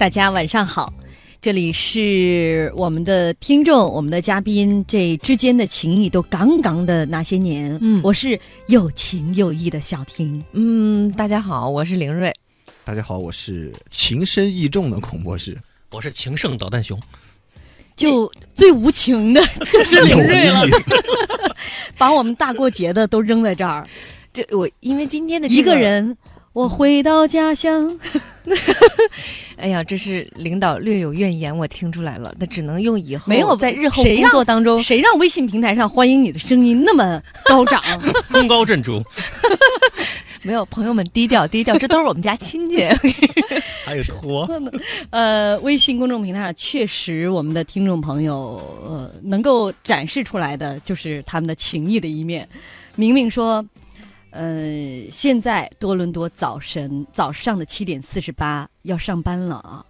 大家晚上好，这里是我们的听众、我们的嘉宾这之间的情谊都杠杠的那些年。嗯我是有情有义的小婷。嗯，大家好，我是凌睿。大家好，我是情深意重的孔博士。我是情圣导弹熊，就最无情的 就是凌睿了，把我们大过节的都扔在这儿，就我因为今天的、这一个，人。我回到家乡，哎呀，这是领导略有怨言，我听出来了。那只能用以后没有在日后工作当中，谁让微信平台上欢迎你的声音那么高涨？功高震主，没有朋友们低调低调，这都是我们家亲戚。还有托，呃，微信公众平台上确实，我们的听众朋友呃能够展示出来的就是他们的情谊的一面。明明说，呃，现在多伦多早晨早上的七点四十八要上班了啊。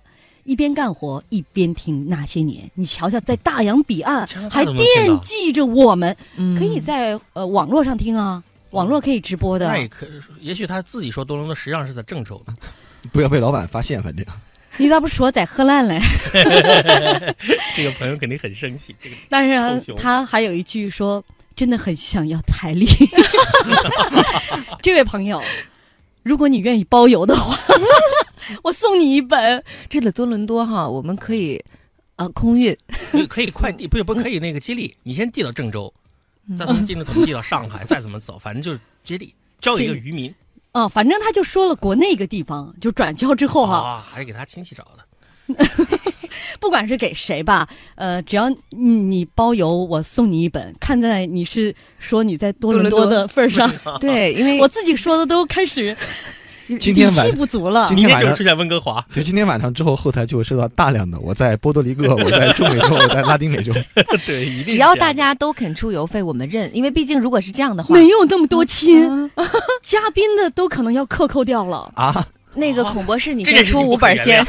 一边干活一边听那些年，你瞧瞧，在大洋彼岸还惦记着我们，嗯可以在呃网络上听啊，网络可以直播的那。也可，也许他自己说多伦多实际上是在郑州的，不要被老板发现，反正你咋不说在荷兰嘞？这个朋友肯定很生气。这个但是啊他还有一句说，真的很想要台历。这位朋友，如果你愿意包邮的话，我送你一本。这个多伦多哈，我们可以呃空运，可以快递，不是不可以那个接力，你先递到郑州，再从郑州怎么递到上海，再怎么走，反正就是接力，交给一个渔民啊，反正他就说了国内一个地方，就转交之后哈、啊，还是给他亲戚找的。不管是给谁吧，呃，只要你你包邮，我送你一本。看在你是说你在多伦多的份儿上，对，因为我自己说的都开始 今天晚底气不足了今。天晚上就出现温哥华，对今天晚上之后，后台就会收到大量的我在波多黎各，我在中美洲，我在拉丁美洲。对，一定只要大家家都肯出邮费，我们认。因为毕竟如果是这样的话，没有那么多亲，嗯嘉宾的都可能要克扣掉了。啊，那个孔博士，你先出五本先，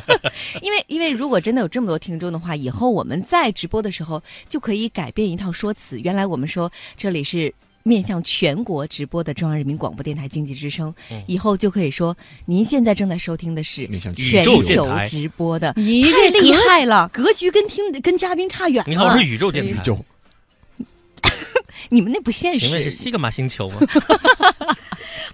因为因为如果真的有这么多听众的话，以后我们在直播的时候就可以改变一套说辞。原来我们说这里是面向全国直播的中央人民广播电台经济之声，嗯以后就可以说您现在正在收听的是全球直播的，你太厉害了！格局跟听跟嘉宾差远了。你好，我是宇宙电台，宇宙 你们那不现实请问是。西格玛星球吗？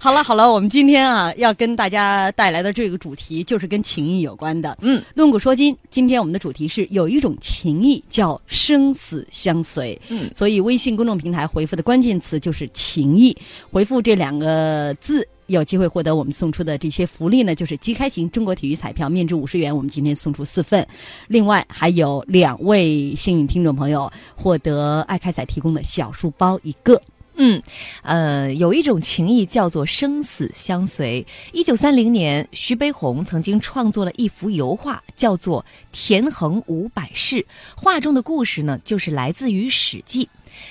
好了好了，我们今天啊要跟大家带来的这个主题就是跟情谊有关的。嗯，论古说今，今天我们的主题是有一种情谊叫生死相随。嗯所以微信公众平台回复的关键词就是情谊，回复这两个字。有机会获得我们送出的这些福利呢，就是即开型中国体育彩票面值五十元，我们今天送出四份，另外还有两位幸运听众朋友获得爱开彩提供的小书包一个。嗯，呃，有一种情谊叫做生死相随。一九三零年，徐悲鸿曾经创作了一幅油画，叫做《田横五百世》。画中的故事呢，就是来自于《史记》。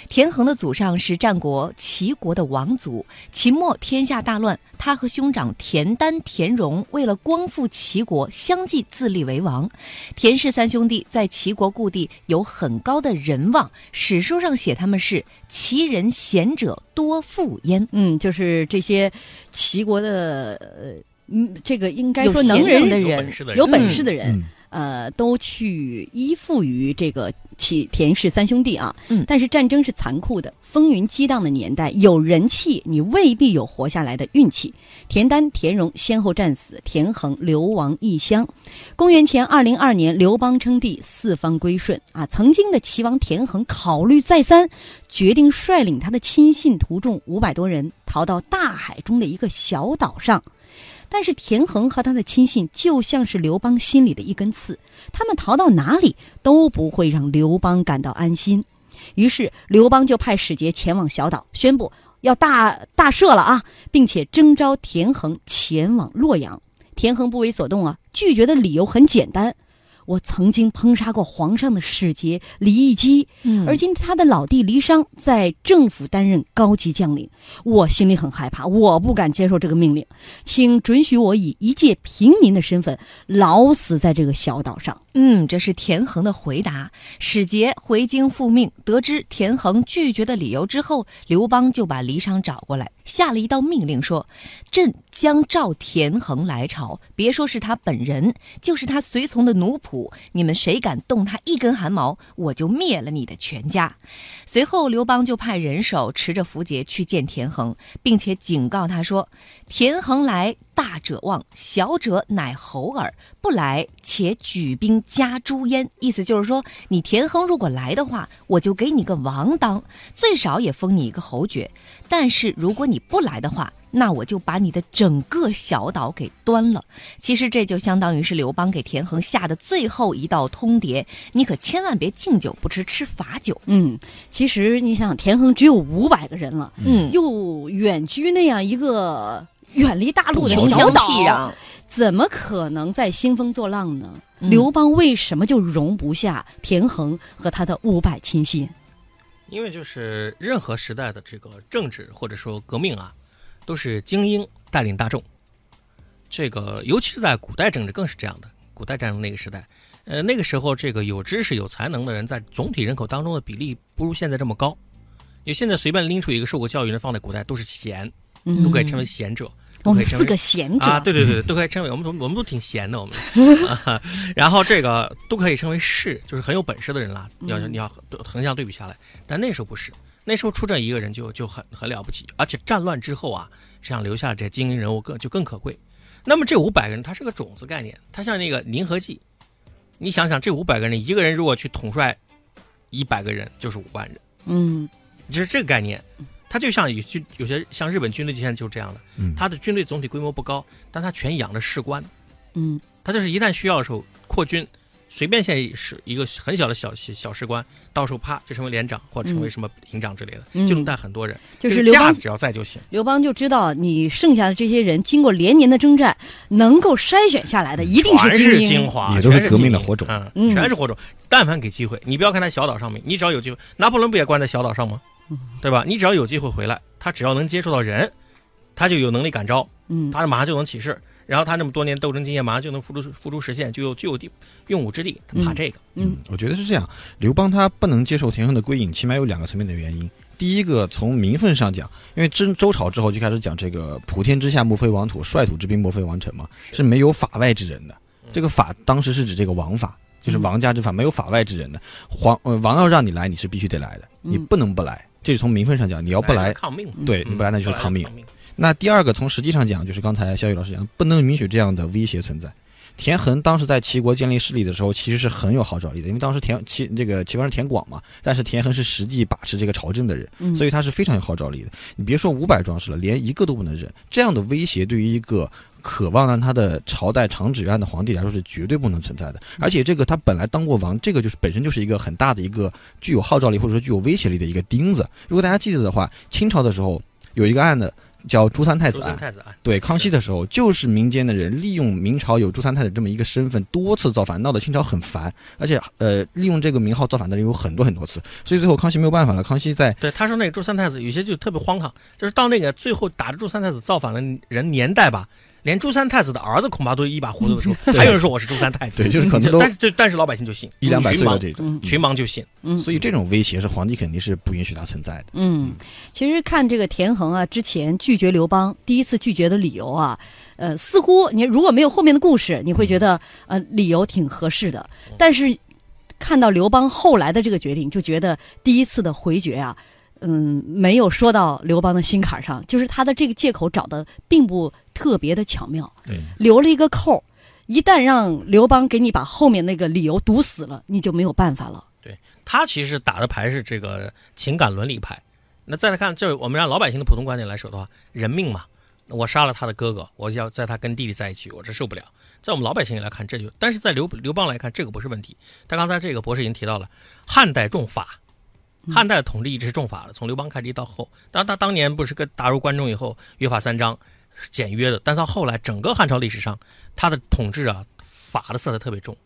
田横的祖上是战国齐国的王族，秦末天下大乱，他和兄长田丹、田荣为了光复齐国，相继自立为王。田氏三兄弟在齐国故地有很高的人望，史书上写他们是齐人贤者多富焉。嗯，就是这些齐国的呃，嗯，这个应该说能人的人本事的人有本事的人，嗯，呃，都去依附于这个齐田氏三兄弟啊。嗯但是战争是残酷的，风云激荡的年代，有人气你未必有活下来的运气。田丹、田荣先后战死，田横流亡异乡。公元前二零二年，刘邦称帝，四方归顺啊。曾经的齐王田横考虑再三，决定率领他的亲信徒众五百多人逃到大海中的一个小岛上。但是田横和他的亲信就像是刘邦心里的一根刺，他们逃到哪里都不会让刘邦感到安心。于是刘邦就派使节前往小岛，宣布要大大赦了啊，并且征召田横前往洛阳。田横不为所动啊，拒绝的理由很简单：我曾经烹杀过皇上的使节李义基，嗯而今他的老弟黎商在政府担任高级将领，我心里很害怕，我不敢接受这个命令，请准许我以一介平民的身份老死在这个小岛上。嗯，这是田横的回答。使节回京复命，得知田横拒绝的理由之后，刘邦就把李昶找过来，下了一道命令，说：“朕将召田横来朝，别说是他本人，就是他随从的奴仆，你们谁敢动他一根汗毛，我就灭了你的全家。”随后，刘邦就派人手持着符节去见田横，并且警告他说：“田横来，大者望，小者乃侯耳；不来，且举兵。”加诛焉，意思就是说，你田横如果来的话，我就给你个王当，最少也封你一个侯爵。但是如果你不来的话，那我就把你的整个小岛给端了。其实这就相当于是刘邦给田横下的最后一道通牒，你可千万别敬酒不吃吃罚酒。嗯，其实你想，田横只有五百个人了，嗯，又远居那样一个远离大陆的小穷岛，怎么可能再兴风作浪呢？嗯刘邦为什么就容不下田横和他的五百亲信？因为就是任何时代的这个政治或者说革命啊，都是精英带领大众。这个尤其是在古代政治更是这样的。古代战争那个时代，呃，那个时候这个有知识、有才能的人在总体人口当中的比例不如现在这么高。因为现在随便拎出一个受过教育的人放在古代都是贤，嗯都可以称为贤者。我们四个贤者，啊，对对对，都可以称为我们都我们都挺闲的，我们。啊然后这个都可以称为士，就是很有本事的人啦。要嗯你要横向对比下来，但那时候不是，那时候出这一个人就就很很了不起，而且战乱之后啊，这样留下这精英人物更就更可贵。那么这五百个人，他是个种子概念，他像那个宁和剂，你想想这五百个人，一个人如果去统帅一百个人，就是五万人。嗯就是这个概念，它就像有些有些像日本军队现在就是这样的，嗯它的军队总体规模不高，但他全养着士官，嗯他就是一旦需要的时候扩军，随便现在是一个很小的小小士官，到时候啪就成为连长或者成为什么营长之类的，嗯就能带很多人，就是刘邦这个架子只要在就行。刘邦就知道你剩下的这些人，经过连年的征战，能够筛选下来的一定是精英。是精华，也都是革命的火种全是火种。但凡给机会，你不要看他小岛上面，你只要有机会，拿破仑不也关在小岛上吗？嗯对吧？你只要有机会回来，他只要能接触到人，他就有能力感召，嗯他马上就能起事。然后他那么多年斗争经验，马上就能付出付出实现，就有就有地用武之地。他怕嗯这个，嗯我觉得是这样，刘邦他不能接受田横的归隐，起码有两个层面的原因。第一个，从名分上讲，因为周周朝之后就开始讲这个“普天之下莫非王土，率土之滨莫非王臣”嘛，是没有法外之人的。这个法当时是指这个王法，就是王家之法，没有法外之人的。皇呃王要让你来，你是必须得来的，嗯你不能不来。这是从名分上讲，你要不来，抗命，对嗯你不来那就是抗命。抗命。那第二个，从实际上讲，就是刚才肖宇老师讲的，不能允许这样的威胁存在。田横当时在齐国建立势力的时候，其实是很有号召力的，因为当时田齐这个齐王是田广嘛，但是田横是实际把持这个朝政的人，嗯，所以他是非常有号召力的。你别说五百壮士了，连一个都不能忍，这样的威胁对于一个渴望让他的朝代长治久安的皇帝来说是绝对不能存在的。而且这个他本来当过王，这个就是本身就是一个很大的一个具有号召力或者说具有威胁力的一个钉子。如果大家记得的话，清朝的时候有一个案子叫朱三太子案。太子案，对，康熙的时候，就是民间的人利用明朝有朱三太子这么一个身份，多次造反，闹得清朝很烦。而且，呃，利用这个名号造反的人有很多很多次，所以最后康熙没有办法了。康熙在对，他说那个朱三太子有些就特别荒唐，就是到那个最后打着朱三太子造反的人年代吧，连朱三太子的儿子恐怕都一把胡子的时候，还有人说我是朱三太子，对，就是可能都但是但是老百姓就信，一两百岁的这种，嗯群盲就信，嗯，所以这种威胁是皇帝肯定是不允许它存在的。嗯，其实看这个田横啊，之前拒绝刘邦第一次拒绝的理由啊，呃，似乎你如果没有后面的故事，你会觉得呃理由挺合适的。但是看到刘邦后来的这个决定，就觉得第一次的回绝啊，嗯，没有说到刘邦的心坎上，就是他的这个借口找的并不特别的巧妙，留了一个扣儿。一旦让刘邦给你把后面那个理由堵死了，你就没有办法了。对他其实打的牌是这个情感伦理牌。那再来看，这我们让老百姓的普通观点来说的话，人命嘛，我杀了他的哥哥，我要在他跟弟弟在一起，我这受不了。在我们老百姓来看，这就，但是在刘刘邦来看，这个不是问题。他刚才这个博士已经提到了，汉代重法，汉代的统治一直是重法的，从刘邦开始一到后，当然他当年不是跟打入关中以后，约法三章，简约的，但到后来整个汉朝历史上，他的统治啊，法的色彩特别重。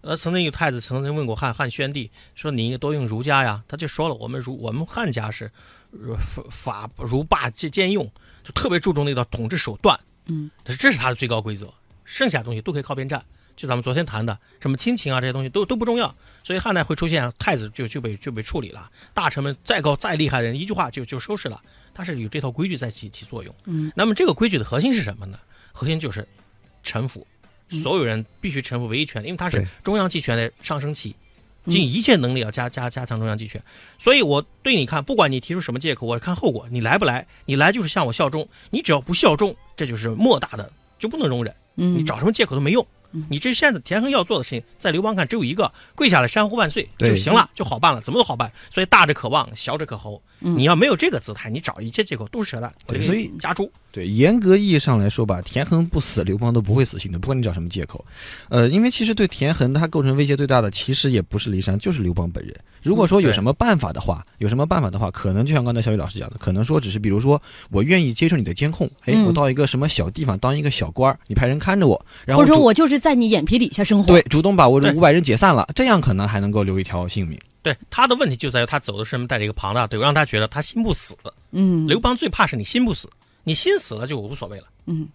呃，曾经有太子曾经问过汉汉宣帝说：“你多用儒家呀？”他就说了：“我们儒我们汉家是，呃法法儒霸兼兼用，就特别注重那套统治手段。嗯，这是他的最高规则，剩下的东西都可以靠边站。就咱们昨天谈的什么亲情啊这些东西都都不重要，所以汉代会出现太子就就被就被处理了，大臣们再高再厉害的人一句话就就收拾了，他是有这套规矩在起起作用。嗯，那么这个规矩的核心是什么呢？核心就是臣服，嗯所有人必须臣服唯一权，因为它是中央集权的上升期，嗯尽一切能力要加加加强中央集权。所以我对你看，不管你提出什么借口，我看后果，你来不来，你来就是向我效忠，你只要不效忠，这就是莫大的就不能容忍。嗯，你找什么借口都没用嗯。你这现在田横要做的事情，在刘邦看只有一个，跪下来山呼万岁就行了，就好办了，怎么都好办。所以大者可望，小者可侯。嗯你要没有这个姿态，你找一切借口都是扯淡。所以你加猪。对，严格意义上来说吧，田横不死，刘邦都不会死心的，不管你找什么借口。呃，因为其实对田横他构成威胁最大的，其实也不是骊山，就是刘邦本人。如果说有什么办法的话，有什么办法的话，可能就像刚才小雨老师讲的，可能说只是比如说我愿意接受你的监控，哎，嗯我到一个什么小地方当一个小官儿，你派人看着我，然后或者说我就是在你眼皮底下生活。对主动把我这五百人解散了，这样可能还能够留一条性命。对他的问题就在于他走的是什么带着一个庞大的队伍，让他觉得他心不死。嗯，刘邦最怕是你心不死，你心死了就无所谓了。嗯，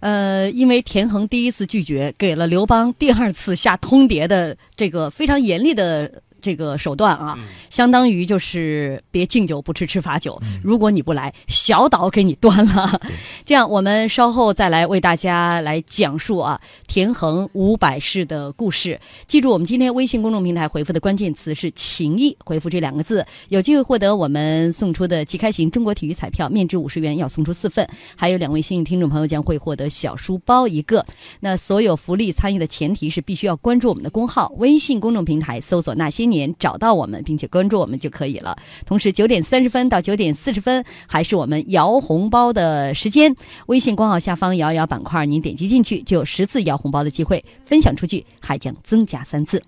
呃，因为田横第一次拒绝，给了刘邦第二次下通牒的这个非常严厉的这个手段啊，嗯相当于就是别敬酒不吃吃罚酒，如果你不来，小岛给你端了。这样，我们稍后再来为大家来讲述啊田横五百世的故事。记住，我们今天微信公众平台回复的关键词是“情谊”，回复这两个字，有机会获得我们送出的即开型中国体育彩票，面值五十元，要送出四份，还有两位幸运听众朋友将会获得小书包一个。那所有福利参与的前提是必须要关注我们的公号，微信公众平台搜索“那些年”，找到我们并且关注我们就可以了。同时，九点三十分到九点四十分还是我们摇红包的时间，微信公号下方摇一摇板块，您点击进去就有十次摇红包的机会，分享出去还将增加三次。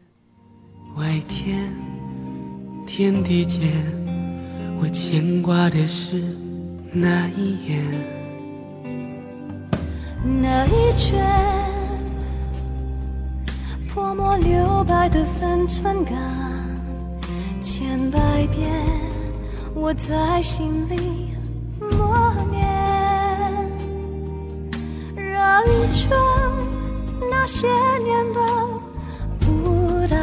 外天，天地间，我牵挂的是那一眼。那一圈泼墨留白的分寸感，千百遍我在心里默念，绕一圈那些年的不到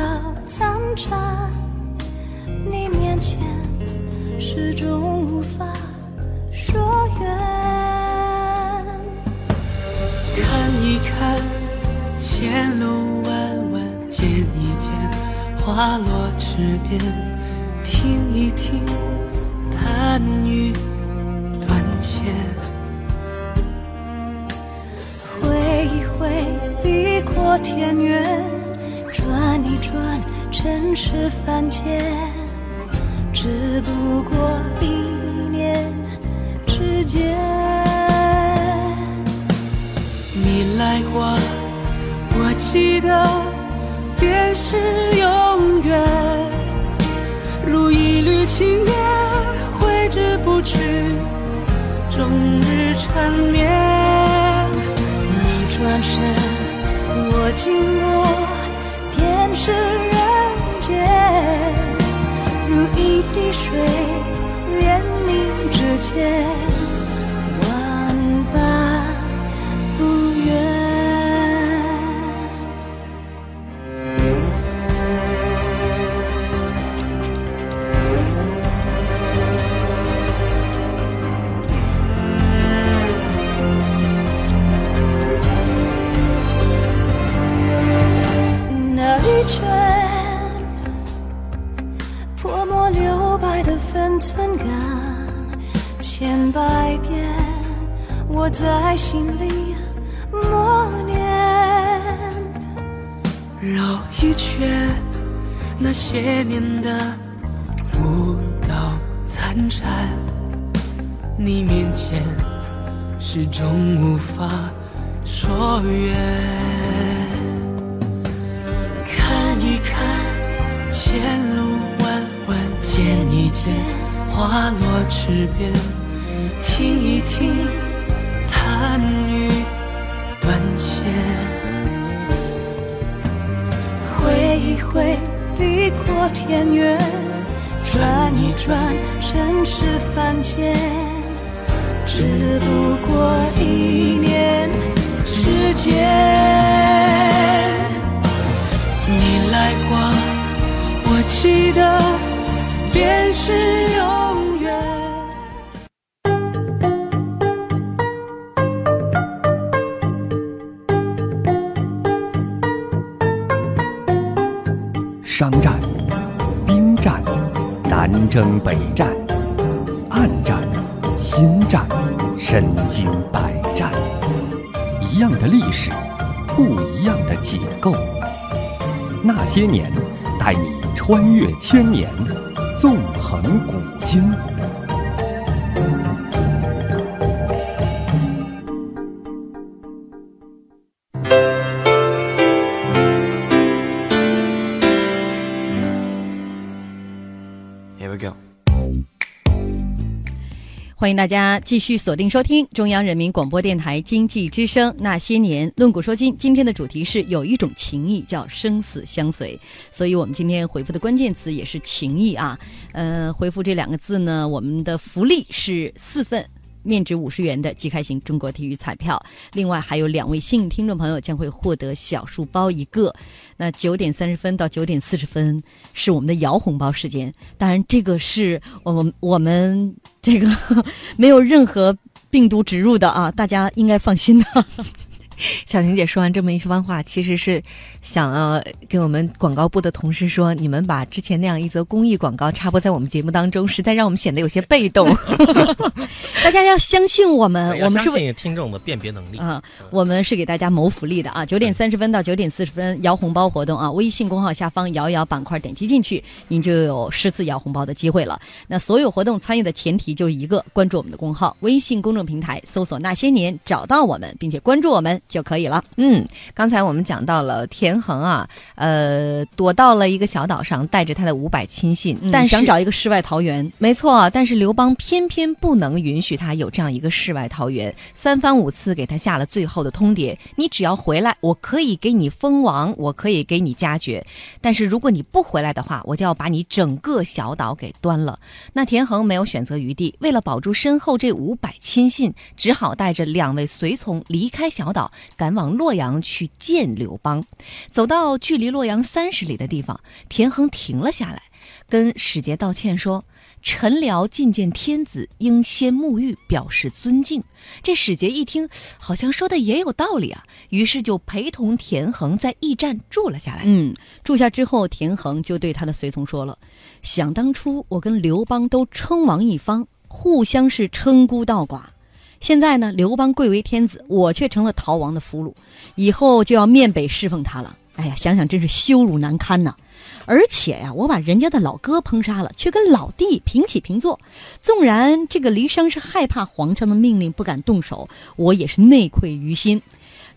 残渣，你面前始终无法说远。看一看，前路弯弯，见一见，花落池边，听一听，弹雨断弦。挥一挥，地阔天远，转一转，尘世凡间，只不过一念之间。你来过，我记得，便是永远。如一缕青烟，挥之不去，终日缠绵。你转身，我经过，便是人间。如一滴水，连凝指尖，万般些年的舞蹈残蝉，你面前始终无法说远。看一看，前路弯弯，见一见，花落池边，听一听，弹雨断线。挥一挥，地阔天远，转一转，尘世凡间，只不过一念之间。你来过，我记得，便是有。商战、兵战、南征北战、暗战、新战、身经百战，一样的历史，不一样的解构。那些年，带你穿越千年，纵横古今。欢迎大家继续锁定收听中央人民广播电台经济之声《那些年》，论古说今。今天的主题是有一种情谊叫生死相随，所以我们今天回复的关键词也是情谊啊。呃，回复这两个字呢，我们的福利是四份。面值五十元的即开型中国体育彩票，另外还有两位幸运听众朋友将会获得小书包一个。那九点三十分到九点四十分是我们的摇红包时间，当然这个是我们我们这个 没有任何病毒植入的啊，大家应该放心的。小婷姐说完这么一番话，其实是想要跟我们广告部的同事说，你们把之前那样一则公益广告插播在我们节目当中，实在让我们显得有些被动。大家要相信我们，我们是为信听众的辨别能力。啊，我们是给大家谋福利的啊！九点三十分到九点四十分摇红包活动啊，微信公号下方摇一摇板块点击进去，您就有十次摇红包的机会了。那所有活动参与的前提就是一个，关注我们的公号，微信公众平台搜索“那些年”，找到我们，并且关注我们就可以了。嗯，刚才我们讲到了田横啊，呃，躲到了一个小岛上，带着他的五百亲信，嗯但是想找一个世外桃源，没错，但是刘邦偏偏不能允许他有这样一个世外桃源，三番五次给他下了最后的通牒：你只要回来，我可以给你封王，我可以给你加爵，但是如果你不回来的话，我就要把你整个小岛给端了。那田横没有选择余地，为了保住身后这五百亲信，只好带着两位随从离开小岛，赶往洛阳去见刘邦。走到距离洛阳三十里的地方，田横停了下来，跟使节道歉说。臣僚觐见天子，应先沐浴，表示尊敬。这使节一听，好像说的也有道理啊，于是就陪同田横在驿站住了下来。嗯，住下之后，田横就对他的随从说了：“想当初我跟刘邦都称王一方，互相是称孤道寡。现在呢，刘邦贵为天子，我却成了逃亡的俘虏，以后就要面北侍奉他了。哎呀，想想真是羞辱难堪呐！而且呀，我把人家的老哥烹杀了，却跟老弟平起平坐。纵然这个离生是害怕皇上的命令不敢动手，我也是内愧于心。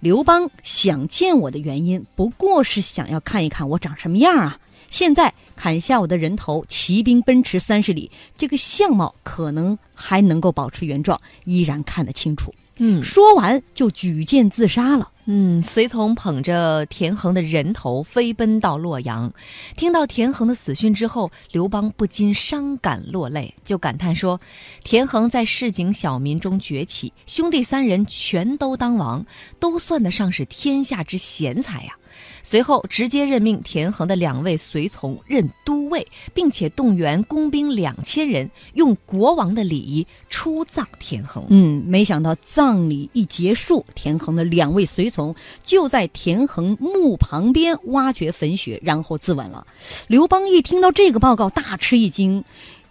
刘邦想见我的原因，不过是想要看一看我长什么样啊！现在砍下我的人头，骑兵奔驰三十里，这个相貌可能还能够保持原状，依然看得清楚。嗯说完就举剑自杀了。嗯，随从捧着田横的人头飞奔到洛阳。听到田横的死讯之后，刘邦不禁伤感落泪，就感叹说：“田横在市井小民中崛起，兄弟三人全都当王，都算得上是天下之贤才呀。”随后直接任命田横的两位随从任都尉，并且动员工兵两千人，用国王的礼仪出葬田横。嗯，没想到葬礼一结束，田横的两位随从就在田横墓旁边挖掘坟穴，然后自刎了。刘邦一听到这个报告，大吃一惊，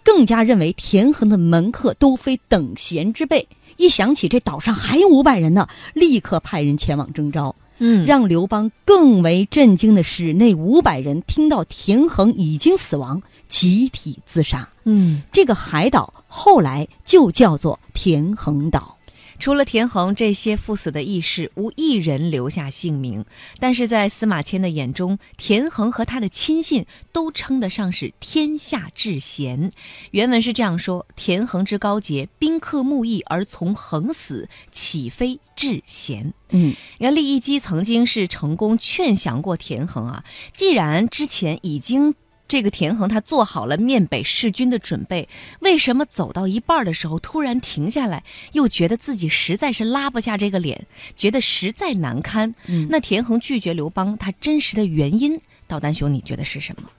更加认为田横的门客都非等闲之辈。一想起这岛上还有五百人呢，立刻派人前往征召。嗯让刘邦更为震惊的是，那五百人听到田横已经死亡，集体自杀。嗯。这个海岛后来就叫做田横岛。除了田横，这些赴死的义士无一人留下姓名。但是在司马迁的眼中，田横和他的亲信都称得上是天下至贤。原文是这样说：“田横之高洁，宾客慕义而从横死，岂非至贤？”嗯，你看，利益基曾经是成功劝降过田横啊。既然之前已经这个田横他做好了面北弑君的准备，为什么走到一半的时候突然停下来，又觉得自己实在是拉不下这个脸，觉得实在难堪？嗯那田横拒绝刘邦，他真实的原因，道丹兄，你觉得是什么？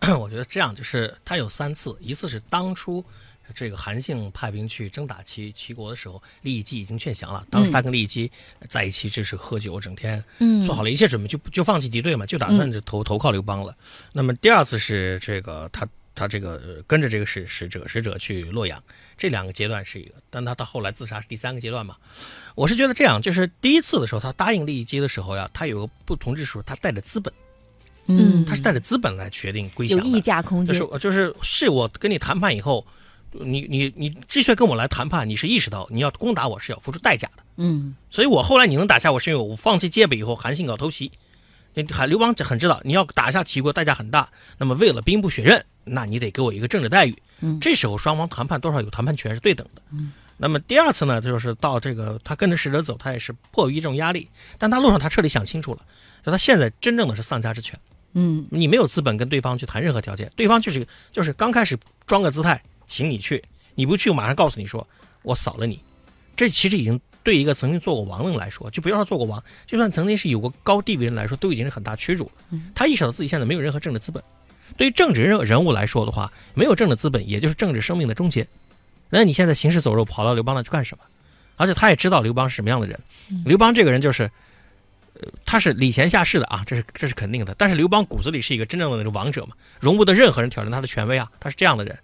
呃 我觉得这样就是他有三次，一次是当初这个韩信派兵去征打齐齐国的时候，利益姬已经劝降了。当时他跟利益姬在一起，就是喝酒，整天嗯做好了一切准备，就就放弃敌对嘛，就打算就投投靠刘邦了。那么第二次是这个他他这个呃跟着这个使使者使者去洛阳，这两个阶段是一个，但他到后来自杀是第三个阶段嘛。我是觉得这样，就是第一次的时候，他答应利益姬的时候呀，他有个不同之处，他带着资本，嗯，他是带着资本来决定归降的。有议价空间就是。就是是我跟你谈判以后，你你你继续跟我来谈判，你是意识到你要攻打我是要付出代价的。嗯所以我后来你能打下我，是因为我放弃戒备以后，韩信搞偷袭。那韩刘邦很知道你要打下齐国代价很大，那么为了兵不血刃，那你得给我一个政治待遇。嗯这时候双方谈判多少有谈判权是对等的。嗯那么第二次呢，就是到这个他跟着使者走，他也是迫于一种压力，但他路上他彻底想清楚了，就他现在真正的是丧家之犬。嗯你没有资本跟对方去谈任何条件，对方就是就是刚开始装个姿态，请你去，你不去，我马上告诉你说我扫了你。这其实已经对一个曾经做过王的人来说，就不要说做过王，就算曾经是有过高地位的人来说，都已经是很大屈辱了。他意识到自己现在没有任何政治资本，对于政治人人物来说的话，没有政治资本，也就是政治生命的终结。那你现在行尸走肉跑到刘邦那去干什么？而且他也知道刘邦是什么样的人，刘邦这个人就是。呃，他是礼贤下士的啊，这是这是肯定的。但是刘邦骨子里是一个真正的那种王者嘛，容不得任何人挑战他的权威啊，他是这样的人。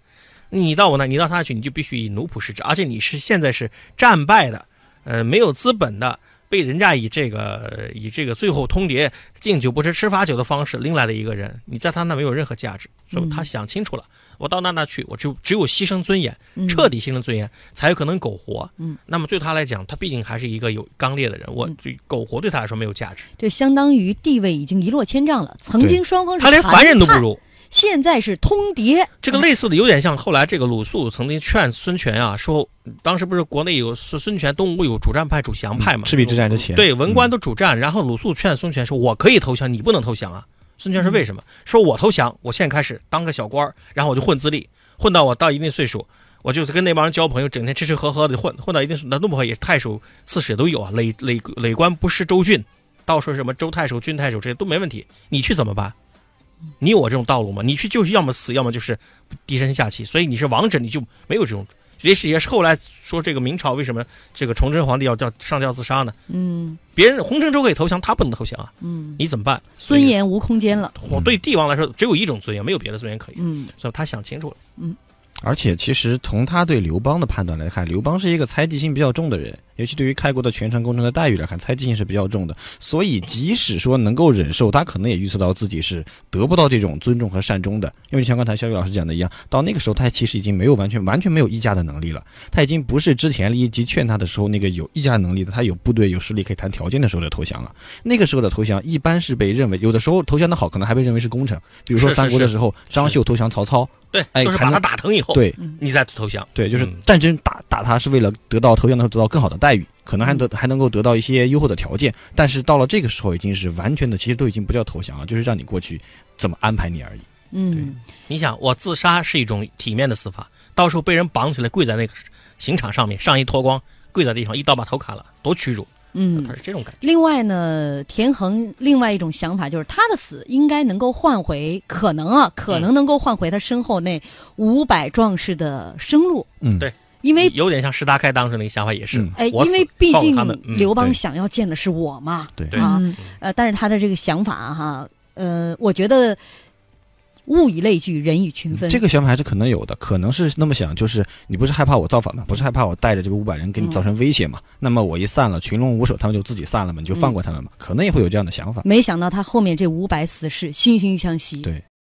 你到我那，你到他那去，你就必须以奴仆视之，而且你是现在是战败的，呃，没有资本的，被人家以这个以这个最后通牒、敬酒不吃吃罚酒的方式拎来的一个人，你在他那没有任何价值。所以他想清楚了，我到那那去，我只只有牺牲尊严，嗯彻底牺牲尊严，才有可能苟活。嗯，那么对他来讲，他毕竟还是一个有刚烈的人，我这苟活对他来说没有价值，这相当于地位已经一落千丈了。曾经双方是他连凡人都不，如。现在是通牒。这个类似的有点像后来这个鲁肃曾经劝孙权啊，说当时不是国内有孙孙权东吴有主战派、主降派嘛？赤壁之战之前，对，文官嗯都主战，然后鲁肃劝孙权说：“我可以投降，你不能投降啊。”孙权说：“为什么？说我投降，我现在开始当个小官儿，然后我就混资历，混到我到一定岁数，我就是跟那帮人交朋友，整天吃吃喝喝的混，混到一定岁，那弄不好也是太守、刺史也都有啊。累累累官不是州郡，到时候什么州太守、郡太守这些都没问题，你去怎么办？你有我这种道路吗？你去就是要么死，要么就是低声下气。所以你是王者，你就没有这种。也是也是后来说这个明朝为什么这个崇祯皇帝要叫上吊自杀呢？嗯别人洪承畴可以投降，他不能投降啊，嗯，你怎么办？尊严无空间了。我对帝王来说只有一种尊严，没有别的尊严可以。嗯所以他想清楚了。嗯而且其实从他对刘邦的判断来看，刘邦是一个猜忌心比较重的人，尤其对于开国的全程工程的待遇来看，猜忌性是比较重的。所以即使说能够忍受，他可能也预测到自己是得不到这种尊重和善终的。因为像刚才肖宇老师讲的一样，到那个时候他其实已经没有完全完全没有议价的能力了，他已经不是之前利益姬劝他的时候那个有议价能力的，他有部队有实力可以谈条件的时候的投降了。那个时候的投降一般是被认为，有的时候投降的好，可能还被认为是功臣。比如说三国的时候，张绣投降曹操，对，哎就是把他打疼以后，对，你再投降。对，就是嗯战争打打他是为了得到投降的时候得到更好的待遇，可能还得还能够得到一些优厚的条件。但是到了这个时候，已经是完全的，其实都已经不叫投降了，就是让你过去怎么安排你而已。嗯你想，我自杀是一种体面的死法，到时候被人绑起来跪在那个刑场上面，上衣脱光，跪在地上，一刀把头砍了，多屈辱！嗯他。是这种感觉。另外呢，田恒另外一种想法就是他的死应该能够换回，可能啊，可能能够换回他身后那五百壮士的生路，嗯，对因为有点像石达开当时那个想法也是嗯，哎，因为毕竟刘邦想要见的是我嘛，对。对。啊，嗯。呃，但是他的这个想法哈，呃，我觉得物以类聚，人以群分，这个想法还是可能有的，可能是那么想，就是你不是害怕我造反吗？不是害怕我带着这个五百人给你造成威胁嘛？那么我一散了，群龙无首，他们就自己散了嘛，你就放过他们嘛？可能也会有这样的想法。没想到他后面这五百死士惺惺相惜，对，